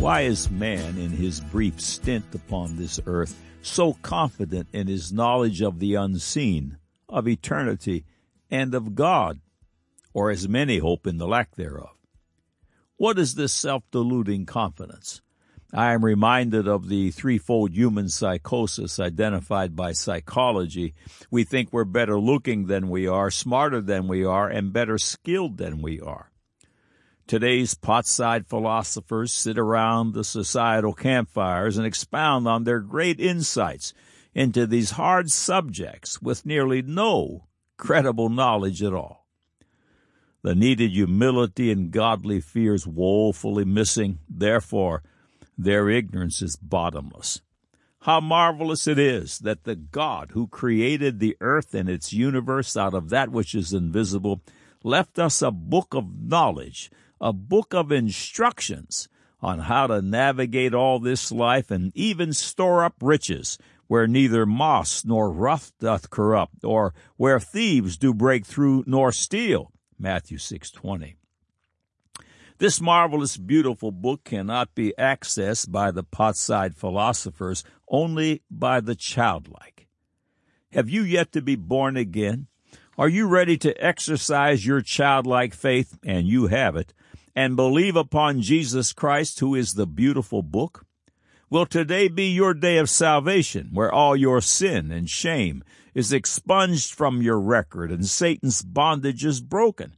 Why is man in his brief stint upon this earth so confident in his knowledge of the unseen, of eternity, and of God, or as many hope in the lack thereof? What is this self-deluding confidence? I am reminded of the threefold human psychosis identified by psychology. We think we're better looking than we are, smarter than we are, and better skilled than we are. Today's pot-side philosophers sit around the societal campfires and expound on their great insights into these hard subjects with nearly no credible knowledge at all. The needed humility and godly fears woefully missing. Therefore, their ignorance is bottomless. How marvelous it is that the God who created the earth and its universe out of that which is invisible left us a book of knowledge, a book of instructions on how to navigate all this life and even store up riches where neither moss nor rust doth corrupt, or where thieves do break through nor steal. Matthew 6:20. This marvelous, beautiful book cannot be accessed by the pot-side philosophers, only by the childlike. Have you yet to be born again? Are you ready to exercise your childlike faith, and you have it, and believe upon Jesus Christ, who is the beautiful book? Will today be your day of salvation, where all your sin and shame is expunged from your record and Satan's bondage is broken?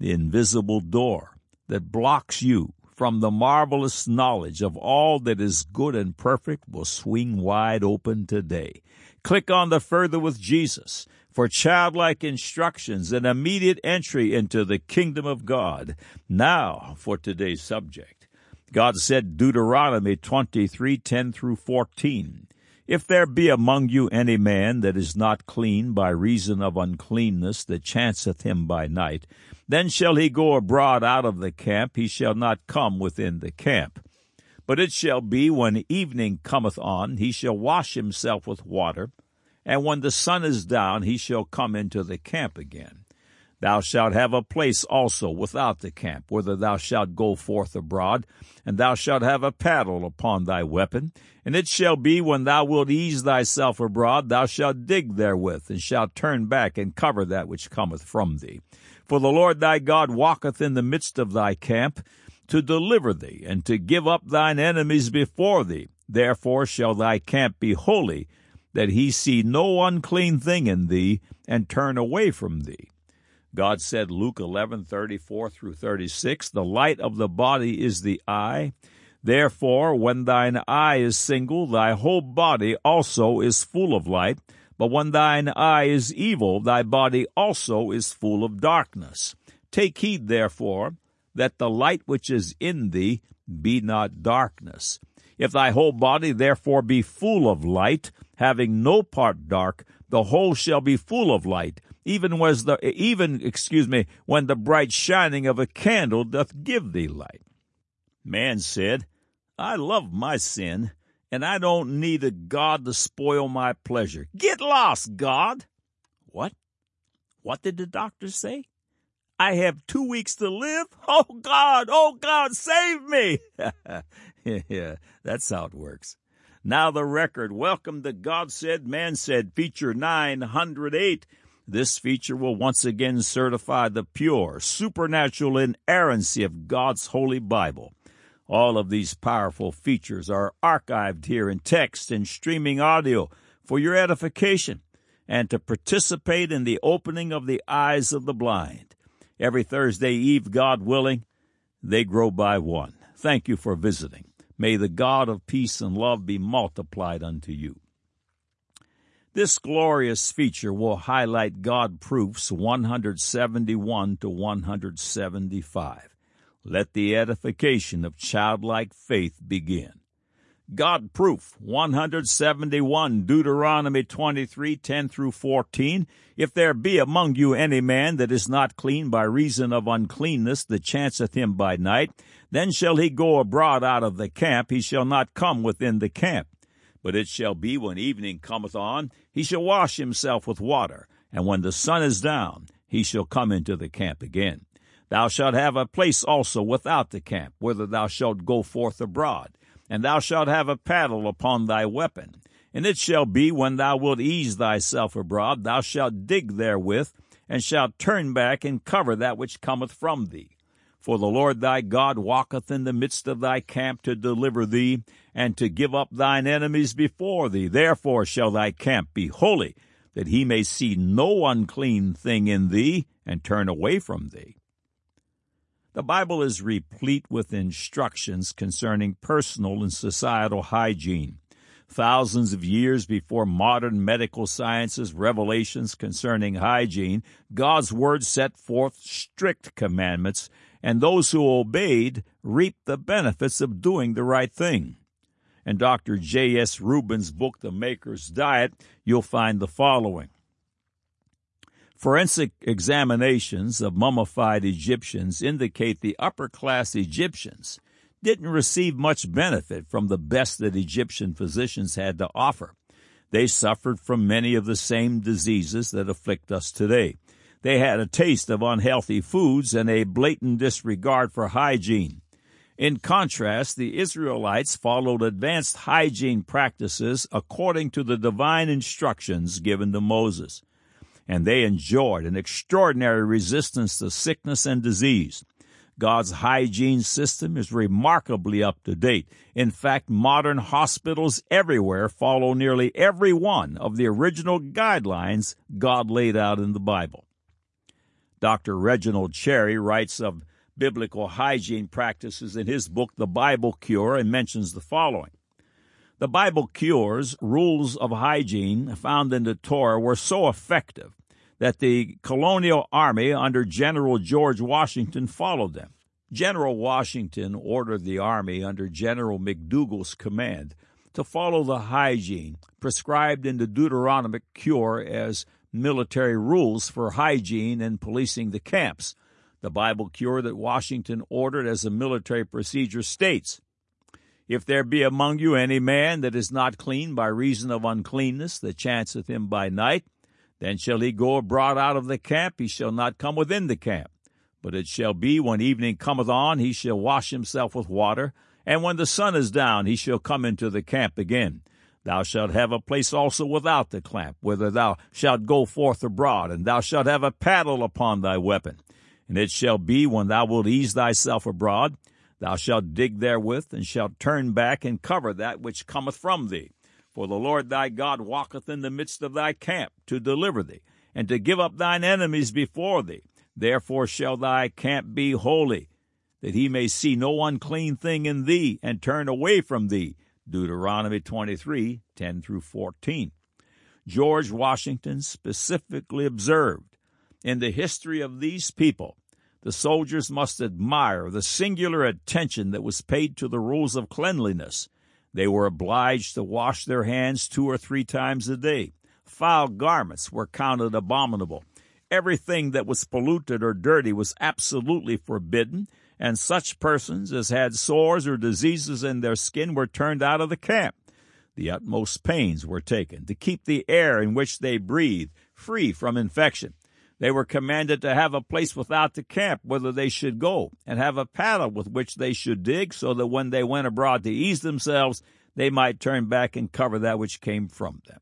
The invisible door that blocks you from the marvelous knowledge of all that is good and perfect will swing wide open today. Click on the Further with Jesus for childlike instructions and immediate entry into the kingdom of God. Now for today's subject. God said Deuteronomy 23:10 through 14. If there be among you any man that is not clean by reason of uncleanness that chanceth him by night, then shall he go abroad out of the camp, he shall not come within the camp. But it shall be when evening cometh on, he shall wash himself with water, and when the sun is down, he shall come into the camp again. Thou shalt have a place also without the camp, whither thou shalt go forth abroad, and thou shalt have a paddle upon thy weapon. And it shall be when thou wilt ease thyself abroad, thou shalt dig therewith, and shalt turn back and cover that which cometh from thee. For the Lord thy God walketh in the midst of thy camp to deliver thee and to give up thine enemies before thee. Therefore shall thy camp be holy, that he see no unclean thing in thee and turn away from thee. God said, Luke 11, 34 through 36, The light of the body is the eye. Therefore, when thine eye is single, thy whole body also is full of light. But when thine eye is evil, thy body also is full of darkness. Take heed, therefore, that the light which is in thee be not darkness. If thy whole body therefore be full of light, having no part dark, the whole shall be full of light, even was the even excuse me, when the bright shining of a candle doth give thee light. Man said, I love my sin, and I don't need a God to spoil my pleasure. Get lost, God! What? What did the doctor say? I have two weeks to live? Oh God, oh God, save me! yeah, that's how it works. Now the record, welcome to God Said, Man Said, feature 908. This feature will once again certify the pure, supernatural inerrancy of God's Holy Bible. All of these powerful features are archived here in text and streaming audio for your edification and to participate in the opening of the eyes of the blind. Every Thursday Eve, God willing, they grow by one. Thank you for visiting. May the God of peace and love be multiplied unto you. This glorious feature will highlight God proofs 171 to 175. Let the edification of childlike faith begin. God proof 171 Deuteronomy 23:10 through 14 If there be among you any man that is not clean by reason of uncleanness that chanceth him by night then shall he go abroad out of the camp. He shall not come within the camp. But it shall be when evening cometh on he shall wash himself with water. And when the sun is down he shall come into the camp again. Thou shalt have a place also without the camp, whither thou shalt go forth abroad. And thou shalt have a paddle upon thy weapon. And it shall be, when thou wilt ease thyself abroad, thou shalt dig therewith, and shalt turn back and cover that which cometh from thee. For the Lord thy God walketh in the midst of thy camp to deliver thee, and to give up thine enemies before thee. Therefore shall thy camp be holy, that he may see no unclean thing in thee, and turn away from thee. The Bible is replete with instructions concerning personal and societal hygiene. Thousands of years before modern medical science's revelations concerning hygiene, God's Word set forth strict commandments, and those who obeyed reaped the benefits of doing the right thing. In Dr. J.S. Rubin's book, The Maker's Diet, you'll find the following. Forensic examinations of mummified Egyptians indicate the upper class Egyptians didn't receive much benefit from the best that Egyptian physicians had to offer. They suffered from many of the same diseases that afflict us today. They had a taste of unhealthy foods and a blatant disregard for hygiene. In contrast, the Israelites followed advanced hygiene practices according to the divine instructions given to Moses and they enjoyed an extraordinary resistance to sickness and disease. God's hygiene system is remarkably up to date. In fact, modern hospitals everywhere follow nearly every one of the original guidelines God laid out in the Bible. Dr. Reginald Cherry writes of biblical hygiene practices in his book, The Bible Cure, and mentions the following. The Bible Cure's rules of hygiene found in the Torah were so effective that the colonial army under General George Washington followed them. General Washington ordered the army under General McDougall's command to follow the hygiene prescribed in the Deuteronomic Cure as military rules for hygiene and policing the camps. The Bible cure that Washington ordered as a military procedure states If there be among you any man that is not clean by reason of uncleanness that chanceth him by night, then shall he go abroad out of the camp, he shall not come within the camp. But it shall be when evening cometh on, he shall wash himself with water, and when the sun is down, he shall come into the camp again. Thou shalt have a place also without the camp, whither thou shalt go forth abroad, and thou shalt have a paddle upon thy weapon. And it shall be when thou wilt ease thyself abroad, thou shalt dig therewith, and shalt turn back and cover that which cometh from thee. For the Lord thy God walketh in the midst of thy camp to deliver thee, and to give up thine enemies before thee. Therefore shall thy camp be holy, that he may see no unclean thing in thee, and turn away from thee. Deuteronomy 23, 10 through 14. George Washington specifically observed in the history of these people, the soldiers must admire the singular attention that was paid to the rules of cleanliness they were obliged to wash their hands two or three times a day. Foul garments were counted abominable. Everything that was polluted or dirty was absolutely forbidden, and such persons as had sores or diseases in their skin were turned out of the camp. The utmost pains were taken to keep the air in which they breathed free from infection. They were commanded to have a place without the camp whither they should go, and have a paddle with which they should dig, so that when they went abroad to ease themselves, they might turn back and cover that which came from them.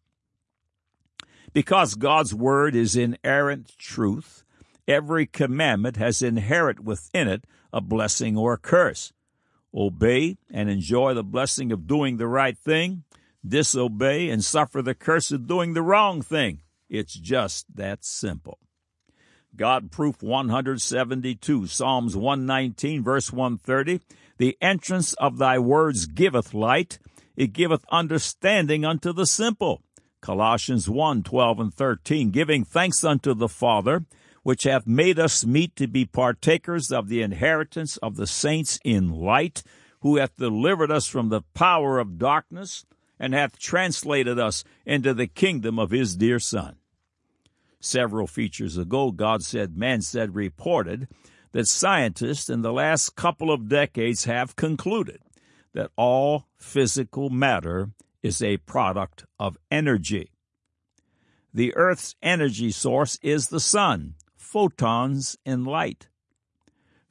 Because God's word is inerrant truth, every commandment has inherent within it a blessing or a curse. Obey and enjoy the blessing of doing the right thing, disobey and suffer the curse of doing the wrong thing. It's just that simple. God Proof 172, Psalms 119, verse 130. The entrance of thy words giveth light, it giveth understanding unto the simple. Colossians 1, 12 and 13, giving thanks unto the Father, which hath made us meet to be partakers of the inheritance of the saints in light, who hath delivered us from the power of darkness, and hath translated us into the kingdom of his dear Son. Several features ago, God said, man said, reported that scientists in the last couple of decades have concluded that all physical matter is a product of energy. The Earth's energy source is the sun, photons in light.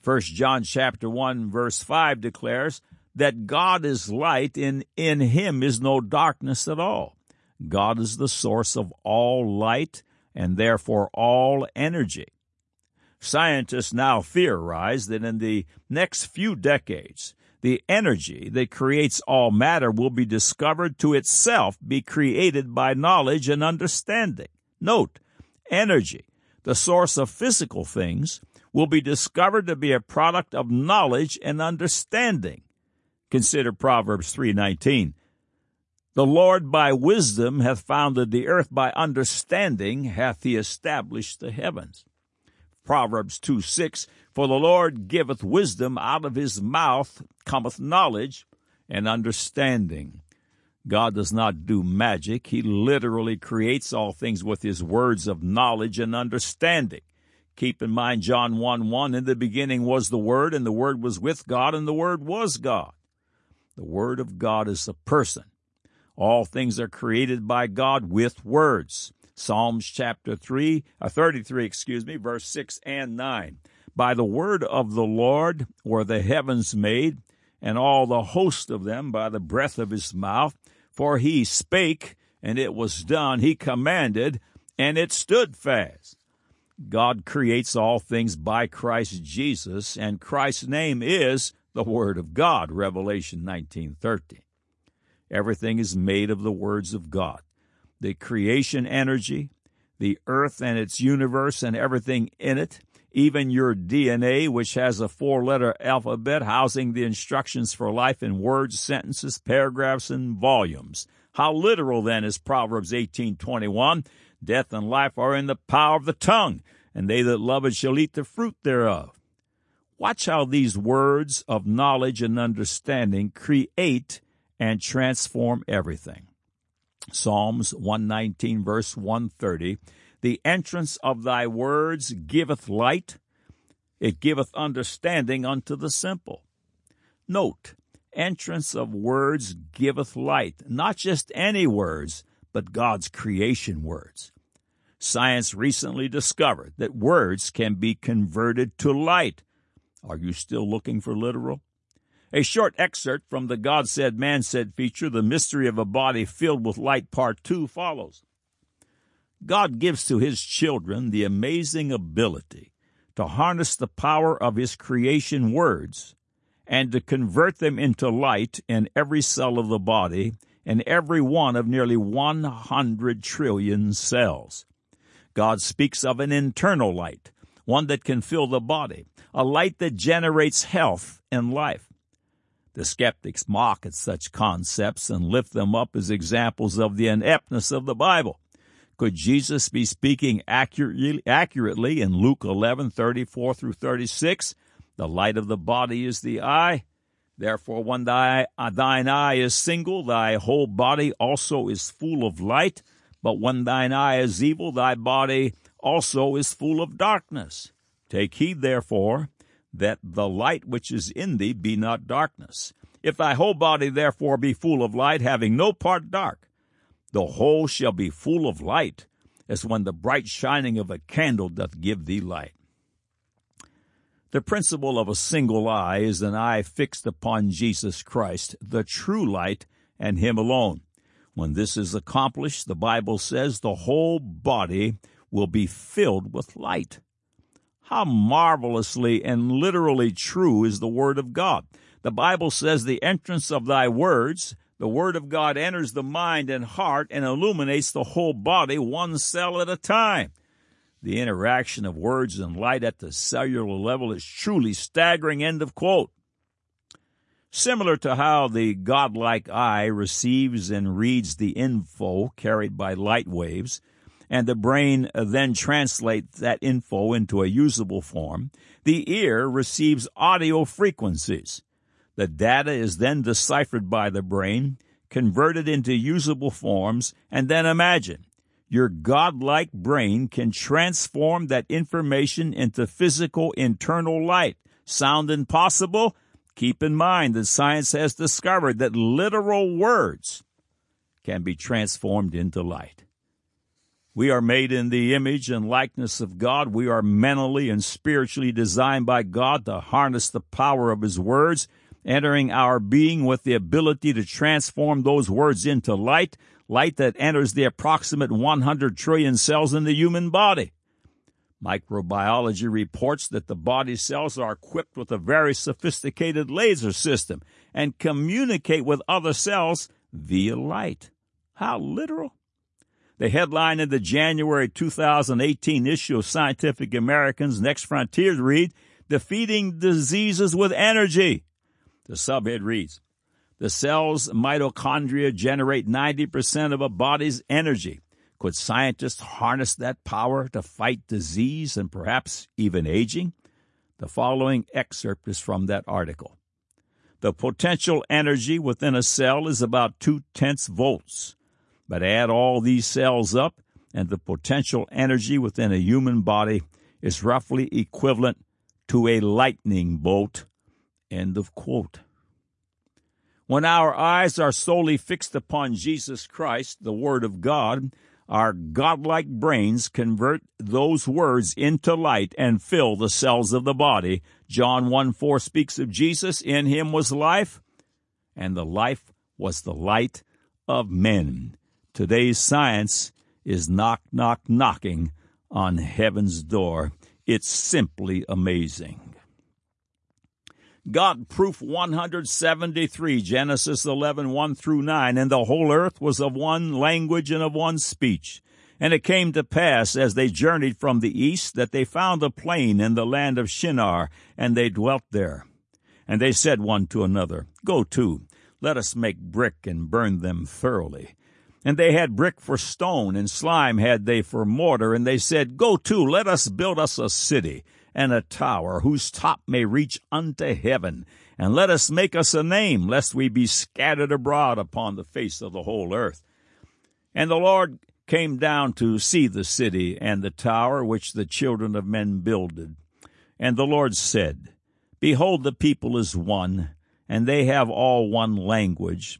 First John chapter 1 verse 5 declares that God is light and in him is no darkness at all. God is the source of all light and therefore all energy. Scientists now theorize that in the next few decades, the energy that creates all matter will be discovered to itself be created by knowledge and understanding. Note, energy, the source of physical things, will be discovered to be a product of knowledge and understanding. Consider Proverbs 3:19. The Lord by wisdom hath founded the earth, by understanding hath he established the heavens. Proverbs 2 6 For the Lord giveth wisdom, out of his mouth cometh knowledge and understanding. God does not do magic. He literally creates all things with his words of knowledge and understanding. Keep in mind John 1 1 In the beginning was the Word, and the Word was with God, and the Word was God. The Word of God is a person. All things are created by God with words. Psalms chapter 3, uh, 33, excuse me, verse 6 and 9. By the word of the Lord were the heavens made, and all the host of them by the breath of his mouth. For he spake, and it was done. He commanded, and it stood fast. God creates all things by Christ Jesus, and Christ's name is the Word of God, Revelation 19:30. Everything is made of the words of God the creation energy, the earth and its universe and everything in it, even your DNA, which has a four letter alphabet housing the instructions for life in words, sentences, paragraphs, and volumes. How literal then is Proverbs 18:21? Death and life are in the power of the tongue, and they that love it shall eat the fruit thereof. Watch how these words of knowledge and understanding create and transform everything. Psalms 119, verse 130. The entrance of thy words giveth light, it giveth understanding unto the simple. Note, entrance of words giveth light, not just any words, but God's creation words. Science recently discovered that words can be converted to light. Are you still looking for literal? A short excerpt from the God Said, Man Said feature, The Mystery of a Body Filled with Light, Part 2, follows. God gives to His children the amazing ability to harness the power of His creation words and to convert them into light in every cell of the body and every one of nearly 100 trillion cells. God speaks of an internal light, one that can fill the body, a light that generates health and life. The skeptics mock at such concepts and lift them up as examples of the ineptness of the Bible. Could Jesus be speaking accurately, in Luke 11, 34 through 36? The light of the body is the eye. Therefore, when thy, uh, thine eye is single, thy whole body also is full of light. But when thine eye is evil, thy body also is full of darkness. Take heed, therefore, that the light which is in thee be not darkness. If thy whole body therefore be full of light, having no part dark, the whole shall be full of light, as when the bright shining of a candle doth give thee light. The principle of a single eye is an eye fixed upon Jesus Christ, the true light, and Him alone. When this is accomplished, the Bible says the whole body will be filled with light. How marvelously and literally true is the Word of God. The Bible says the entrance of thy words, the Word of God enters the mind and heart and illuminates the whole body one cell at a time. The interaction of words and light at the cellular level is truly staggering. End of quote. Similar to how the godlike eye receives and reads the info carried by light waves, and the brain uh, then translates that info into a usable form, the ear receives audio frequencies. The data is then deciphered by the brain, converted into usable forms, and then imagine your godlike brain can transform that information into physical internal light. Sound impossible? Keep in mind that science has discovered that literal words can be transformed into light. We are made in the image and likeness of God. We are mentally and spiritually designed by God to harness the power of His words, entering our being with the ability to transform those words into light, light that enters the approximate 100 trillion cells in the human body. Microbiology reports that the body cells are equipped with a very sophisticated laser system and communicate with other cells via light. How literal? The headline in the January 2018 issue of Scientific American's Next Frontiers read, Defeating Diseases with Energy. The subhead reads, The cell's mitochondria generate 90% of a body's energy. Could scientists harness that power to fight disease and perhaps even aging? The following excerpt is from that article. The potential energy within a cell is about two tenths volts. But add all these cells up, and the potential energy within a human body is roughly equivalent to a lightning bolt. End of quote. When our eyes are solely fixed upon Jesus Christ, the Word of God, our godlike brains convert those words into light and fill the cells of the body. John 1 4 speaks of Jesus. In him was life, and the life was the light of men. Today's science is knock, knock, knocking on heaven's door. It's simply amazing. God proof 173, Genesis 11, 1 through 9, and the whole earth was of one language and of one speech. And it came to pass, as they journeyed from the east, that they found a plain in the land of Shinar, and they dwelt there. And they said one to another, Go to, let us make brick and burn them thoroughly. And they had brick for stone, and slime had they for mortar, and they said, Go to, let us build us a city and a tower whose top may reach unto heaven. And let us make us a name, lest we be scattered abroad upon the face of the whole earth. And the Lord came down to see the city and the tower which the children of men builded. And the Lord said, Behold, the people is one, and they have all one language.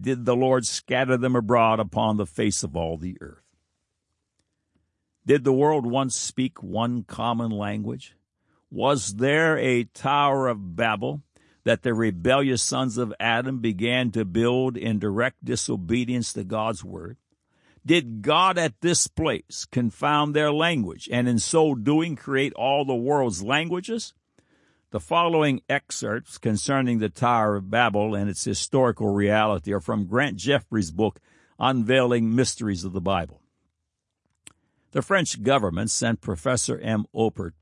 did the Lord scatter them abroad upon the face of all the earth. Did the world once speak one common language? Was there a Tower of Babel that the rebellious sons of Adam began to build in direct disobedience to God's word? Did God at this place confound their language and in so doing create all the world's languages? The following excerpts concerning the Tower of Babel and its historical reality are from Grant Jeffrey's book, Unveiling Mysteries of the Bible. The French government sent Professor M. Oppert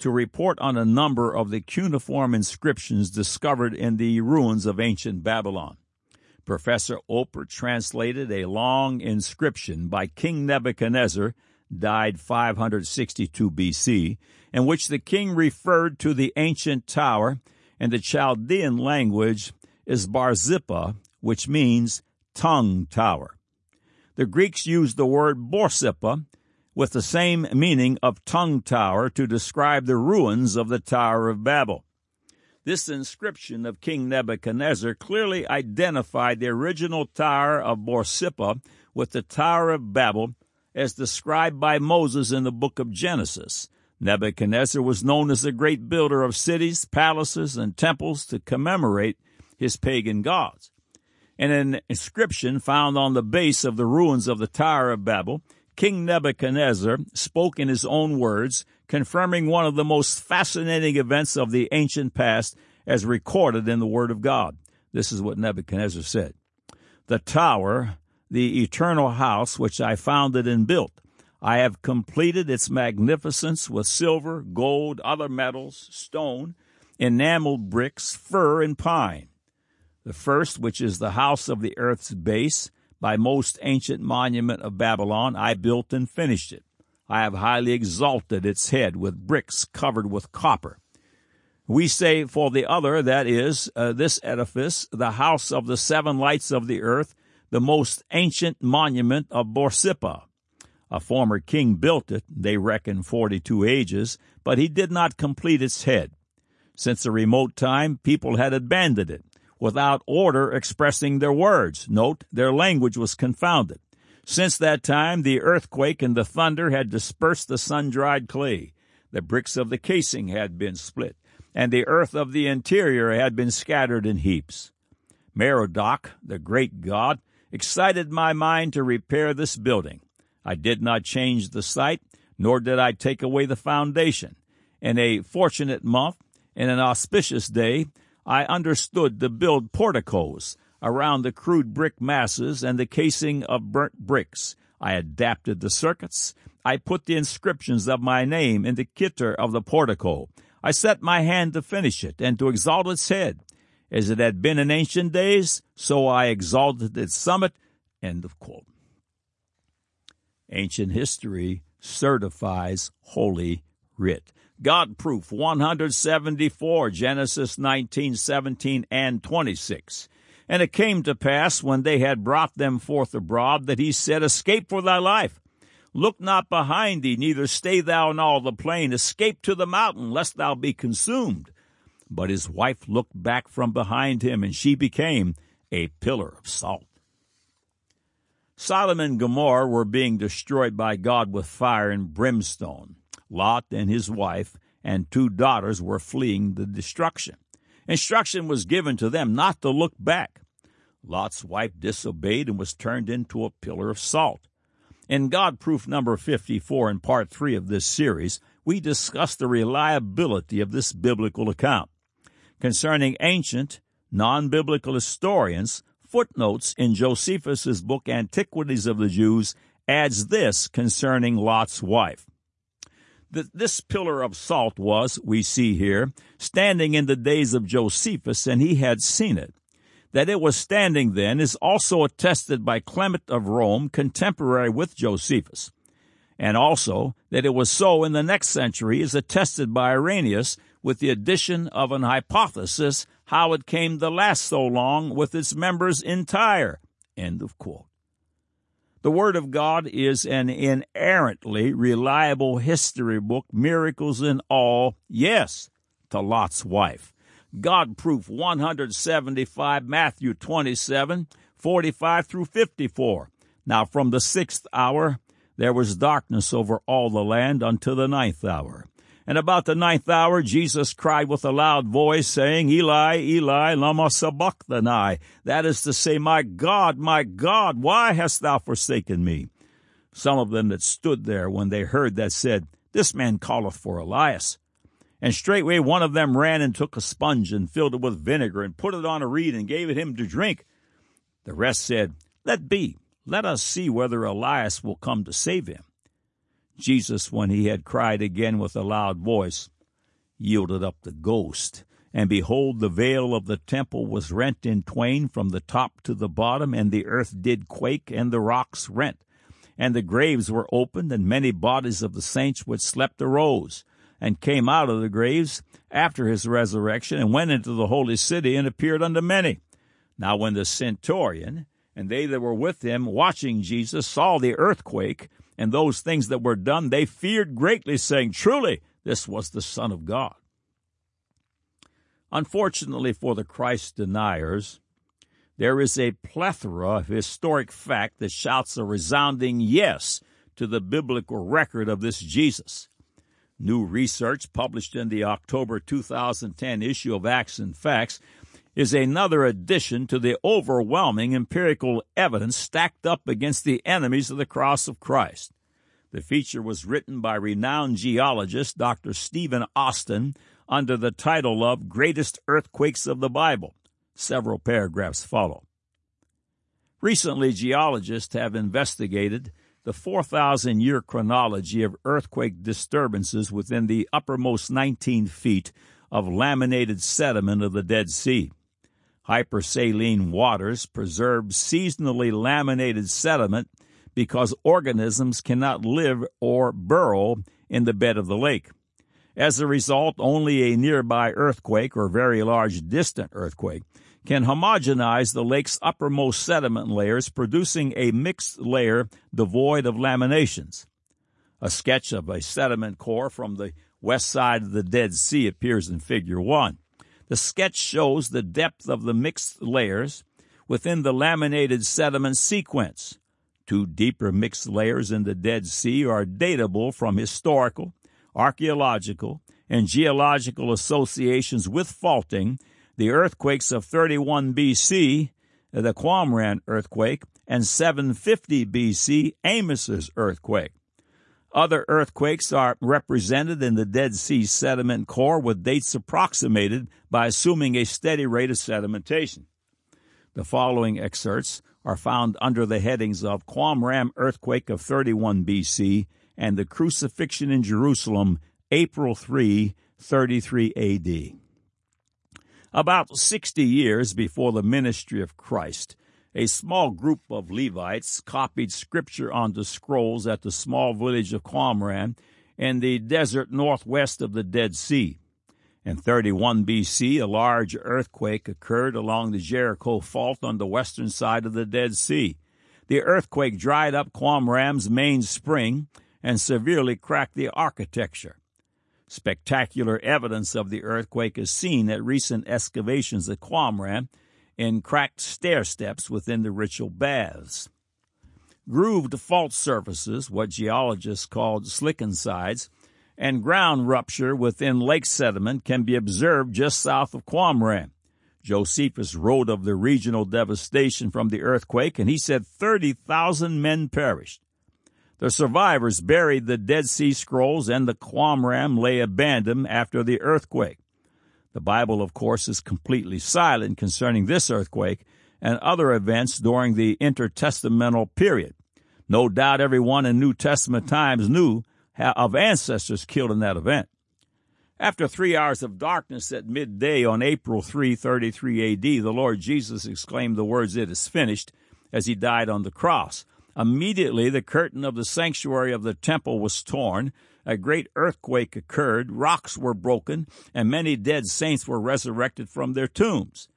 to report on a number of the cuneiform inscriptions discovered in the ruins of ancient Babylon. Professor Oppert translated a long inscription by King Nebuchadnezzar, died 562 BC, in which the king referred to the ancient tower, in the Chaldean language is Barzippa, which means tongue tower. The Greeks used the word Borsippa with the same meaning of tongue tower to describe the ruins of the Tower of Babel. This inscription of King Nebuchadnezzar clearly identified the original Tower of Borsippa with the Tower of Babel as described by Moses in the book of Genesis. Nebuchadnezzar was known as a great builder of cities, palaces, and temples to commemorate his pagan gods. In an inscription found on the base of the ruins of the Tower of Babel, King Nebuchadnezzar spoke in his own words, confirming one of the most fascinating events of the ancient past as recorded in the Word of God. This is what Nebuchadnezzar said The tower, the eternal house which I founded and built, I have completed its magnificence with silver, gold, other metals, stone, enameled bricks, fir, and pine. The first, which is the house of the earth's base, by most ancient monument of Babylon, I built and finished it. I have highly exalted its head with bricks covered with copper. We say for the other, that is, uh, this edifice, the house of the seven lights of the earth, the most ancient monument of Borsippa. A former king built it, they reckon forty two ages, but he did not complete its head. Since a remote time, people had abandoned it, without order expressing their words. Note, their language was confounded. Since that time, the earthquake and the thunder had dispersed the sun-dried clay. The bricks of the casing had been split, and the earth of the interior had been scattered in heaps. Merodach, the great god, excited my mind to repair this building. I did not change the site, nor did I take away the foundation. In a fortunate month, in an auspicious day, I understood to build porticos around the crude brick masses and the casing of burnt bricks. I adapted the circuits. I put the inscriptions of my name in the kitter of the portico. I set my hand to finish it and to exalt its head. As it had been in ancient days, so I exalted its summit. End of quote. Ancient history certifies Holy Writ. God proof 174, Genesis 19, 17, and 26. And it came to pass when they had brought them forth abroad that he said, Escape for thy life. Look not behind thee, neither stay thou in all the plain. Escape to the mountain, lest thou be consumed. But his wife looked back from behind him, and she became a pillar of salt. Sodom and Gomorrah were being destroyed by God with fire and brimstone. Lot and his wife and two daughters were fleeing the destruction. Instruction was given to them not to look back. Lot's wife disobeyed and was turned into a pillar of salt. In God Proof number 54 in part 3 of this series, we discuss the reliability of this biblical account. Concerning ancient, non-biblical historians, footnotes in Josephus's book Antiquities of the Jews adds this concerning Lot's wife that this pillar of salt was, we see here, standing in the days of Josephus, and he had seen it. That it was standing then is also attested by Clement of Rome, contemporary with Josephus. And also that it was so in the next century is attested by Irenaeus with the addition of an hypothesis how it came to last so long with its members entire. End of quote. The Word of God is an inerrantly reliable history book, miracles and all, yes, to Lot's wife. God proof 175, Matthew 27, 45 through 54. Now from the sixth hour there was darkness over all the land until the ninth hour. And about the ninth hour, Jesus cried with a loud voice, saying, Eli, Eli, lama sabachthani. That is to say, My God, my God, why hast thou forsaken me? Some of them that stood there when they heard that said, This man calleth for Elias. And straightway one of them ran and took a sponge and filled it with vinegar and put it on a reed and gave it him to drink. The rest said, Let be. Let us see whether Elias will come to save him. Jesus, when he had cried again with a loud voice, yielded up the ghost. And behold, the veil of the temple was rent in twain from the top to the bottom, and the earth did quake, and the rocks rent. And the graves were opened, and many bodies of the saints which slept arose, and came out of the graves after his resurrection, and went into the holy city, and appeared unto many. Now when the centurion and they that were with him watching Jesus saw the earthquake, and those things that were done, they feared greatly, saying, Truly, this was the Son of God. Unfortunately for the Christ deniers, there is a plethora of historic fact that shouts a resounding yes to the biblical record of this Jesus. New research published in the October 2010 issue of Acts and Facts is another addition to the overwhelming empirical evidence stacked up against the enemies of the cross of Christ. The feature was written by renowned geologist Dr. Stephen Austin under the title of Greatest Earthquakes of the Bible. Several paragraphs follow. Recently, geologists have investigated the 4,000 year chronology of earthquake disturbances within the uppermost 19 feet of laminated sediment of the Dead Sea. Hypersaline waters preserve seasonally laminated sediment because organisms cannot live or burrow in the bed of the lake. As a result, only a nearby earthquake or very large distant earthquake can homogenize the lake's uppermost sediment layers, producing a mixed layer devoid of laminations. A sketch of a sediment core from the west side of the Dead Sea appears in Figure 1. The sketch shows the depth of the mixed layers within the laminated sediment sequence. Two deeper mixed layers in the Dead Sea are datable from historical, archaeological, and geological associations with faulting the earthquakes of 31 BC, the Qumran earthquake, and 750 BC, Amos's earthquake. Other earthquakes are represented in the Dead Sea sediment core with dates approximated by assuming a steady rate of sedimentation. The following excerpts are found under the headings of Qumran earthquake of 31 BC and the crucifixion in Jerusalem, April 3, 33 AD. About 60 years before the ministry of Christ, a small group of Levites copied scripture onto scrolls at the small village of Qumran in the desert northwest of the Dead Sea. In 31 BC, a large earthquake occurred along the Jericho Fault on the western side of the Dead Sea. The earthquake dried up Qumran's main spring and severely cracked the architecture. Spectacular evidence of the earthquake is seen at recent excavations at Qumran in cracked stair steps within the ritual baths. Grooved fault surfaces, what geologists call slickensides, and ground rupture within lake sediment can be observed just south of Qumran. Josephus wrote of the regional devastation from the earthquake, and he said 30,000 men perished. The survivors buried the Dead Sea Scrolls and the Qumran lay abandoned after the earthquake. The Bible, of course, is completely silent concerning this earthquake and other events during the intertestamental period. No doubt everyone in New Testament times knew of ancestors killed in that event. After three hours of darkness at midday on April 3, 33 AD, the Lord Jesus exclaimed the words, It is finished, as he died on the cross. Immediately, the curtain of the sanctuary of the temple was torn. A great earthquake occurred, rocks were broken, and many dead saints were resurrected from their tombs.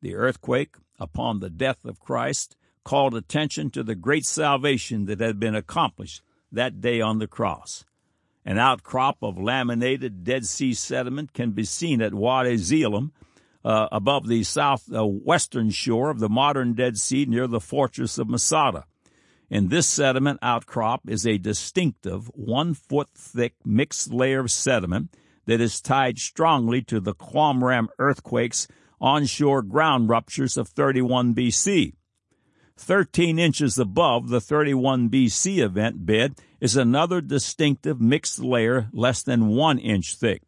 The earthquake, upon the death of Christ, called attention to the great salvation that had been accomplished that day on the cross. An outcrop of laminated Dead Sea sediment can be seen at Wadi Zelim, uh, above the southwestern uh, shore of the modern Dead Sea near the fortress of Masada. In this sediment outcrop is a distinctive one foot thick mixed layer of sediment that is tied strongly to the Qumran earthquake's onshore ground ruptures of 31 BC. 13 inches above the 31 BC event bed is another distinctive mixed layer less than one inch thick.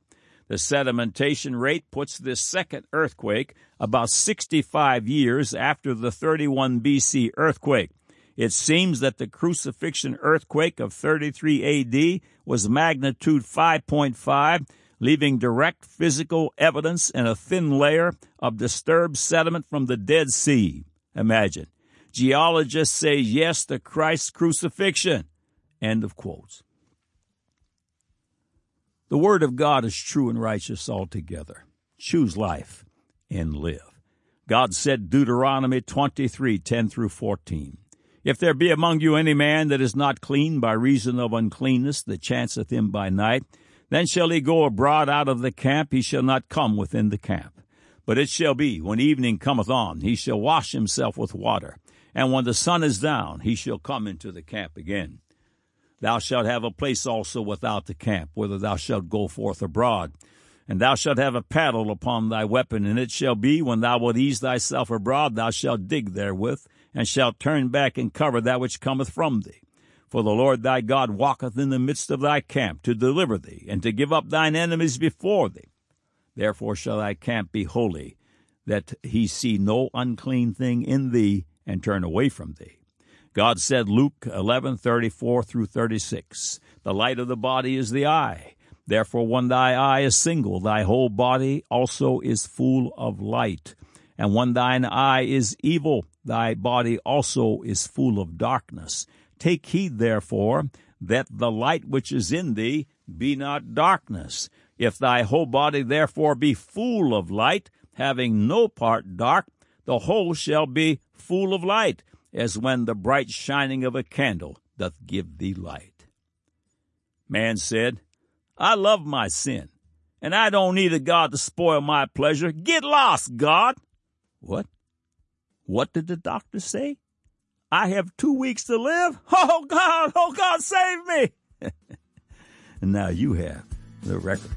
The sedimentation rate puts this second earthquake about 65 years after the 31 BC earthquake. It seems that the crucifixion earthquake of 33 AD was magnitude 5.5, leaving direct physical evidence in a thin layer of disturbed sediment from the Dead Sea. Imagine. Geologists say yes to Christ's crucifixion. End of quotes. The Word of God is true and righteous altogether. Choose life and live. God said Deuteronomy 23 10 through 14. If there be among you any man that is not clean by reason of uncleanness that chanceth him by night, then shall he go abroad out of the camp, he shall not come within the camp. But it shall be, when evening cometh on, he shall wash himself with water, and when the sun is down, he shall come into the camp again. Thou shalt have a place also without the camp, whither thou shalt go forth abroad. And thou shalt have a paddle upon thy weapon, and it shall be, when thou wilt ease thyself abroad, thou shalt dig therewith, and shalt turn back and cover that which cometh from thee. For the Lord thy God walketh in the midst of thy camp to deliver thee, and to give up thine enemies before thee. Therefore shall thy camp be holy, that he see no unclean thing in thee, and turn away from thee. God said, Luke 11:34 through 36, The light of the body is the eye. Therefore, when thy eye is single, thy whole body also is full of light. And when thine eye is evil, thy body also is full of darkness. Take heed, therefore, that the light which is in thee be not darkness. If thy whole body therefore be full of light, having no part dark, the whole shall be full of light, as when the bright shining of a candle doth give thee light. Man said, I love my sin, and I don't need a God to spoil my pleasure. Get lost, God! What? What did the doctor say? I have two weeks to live? Oh God, oh God, save me! and now you have the record.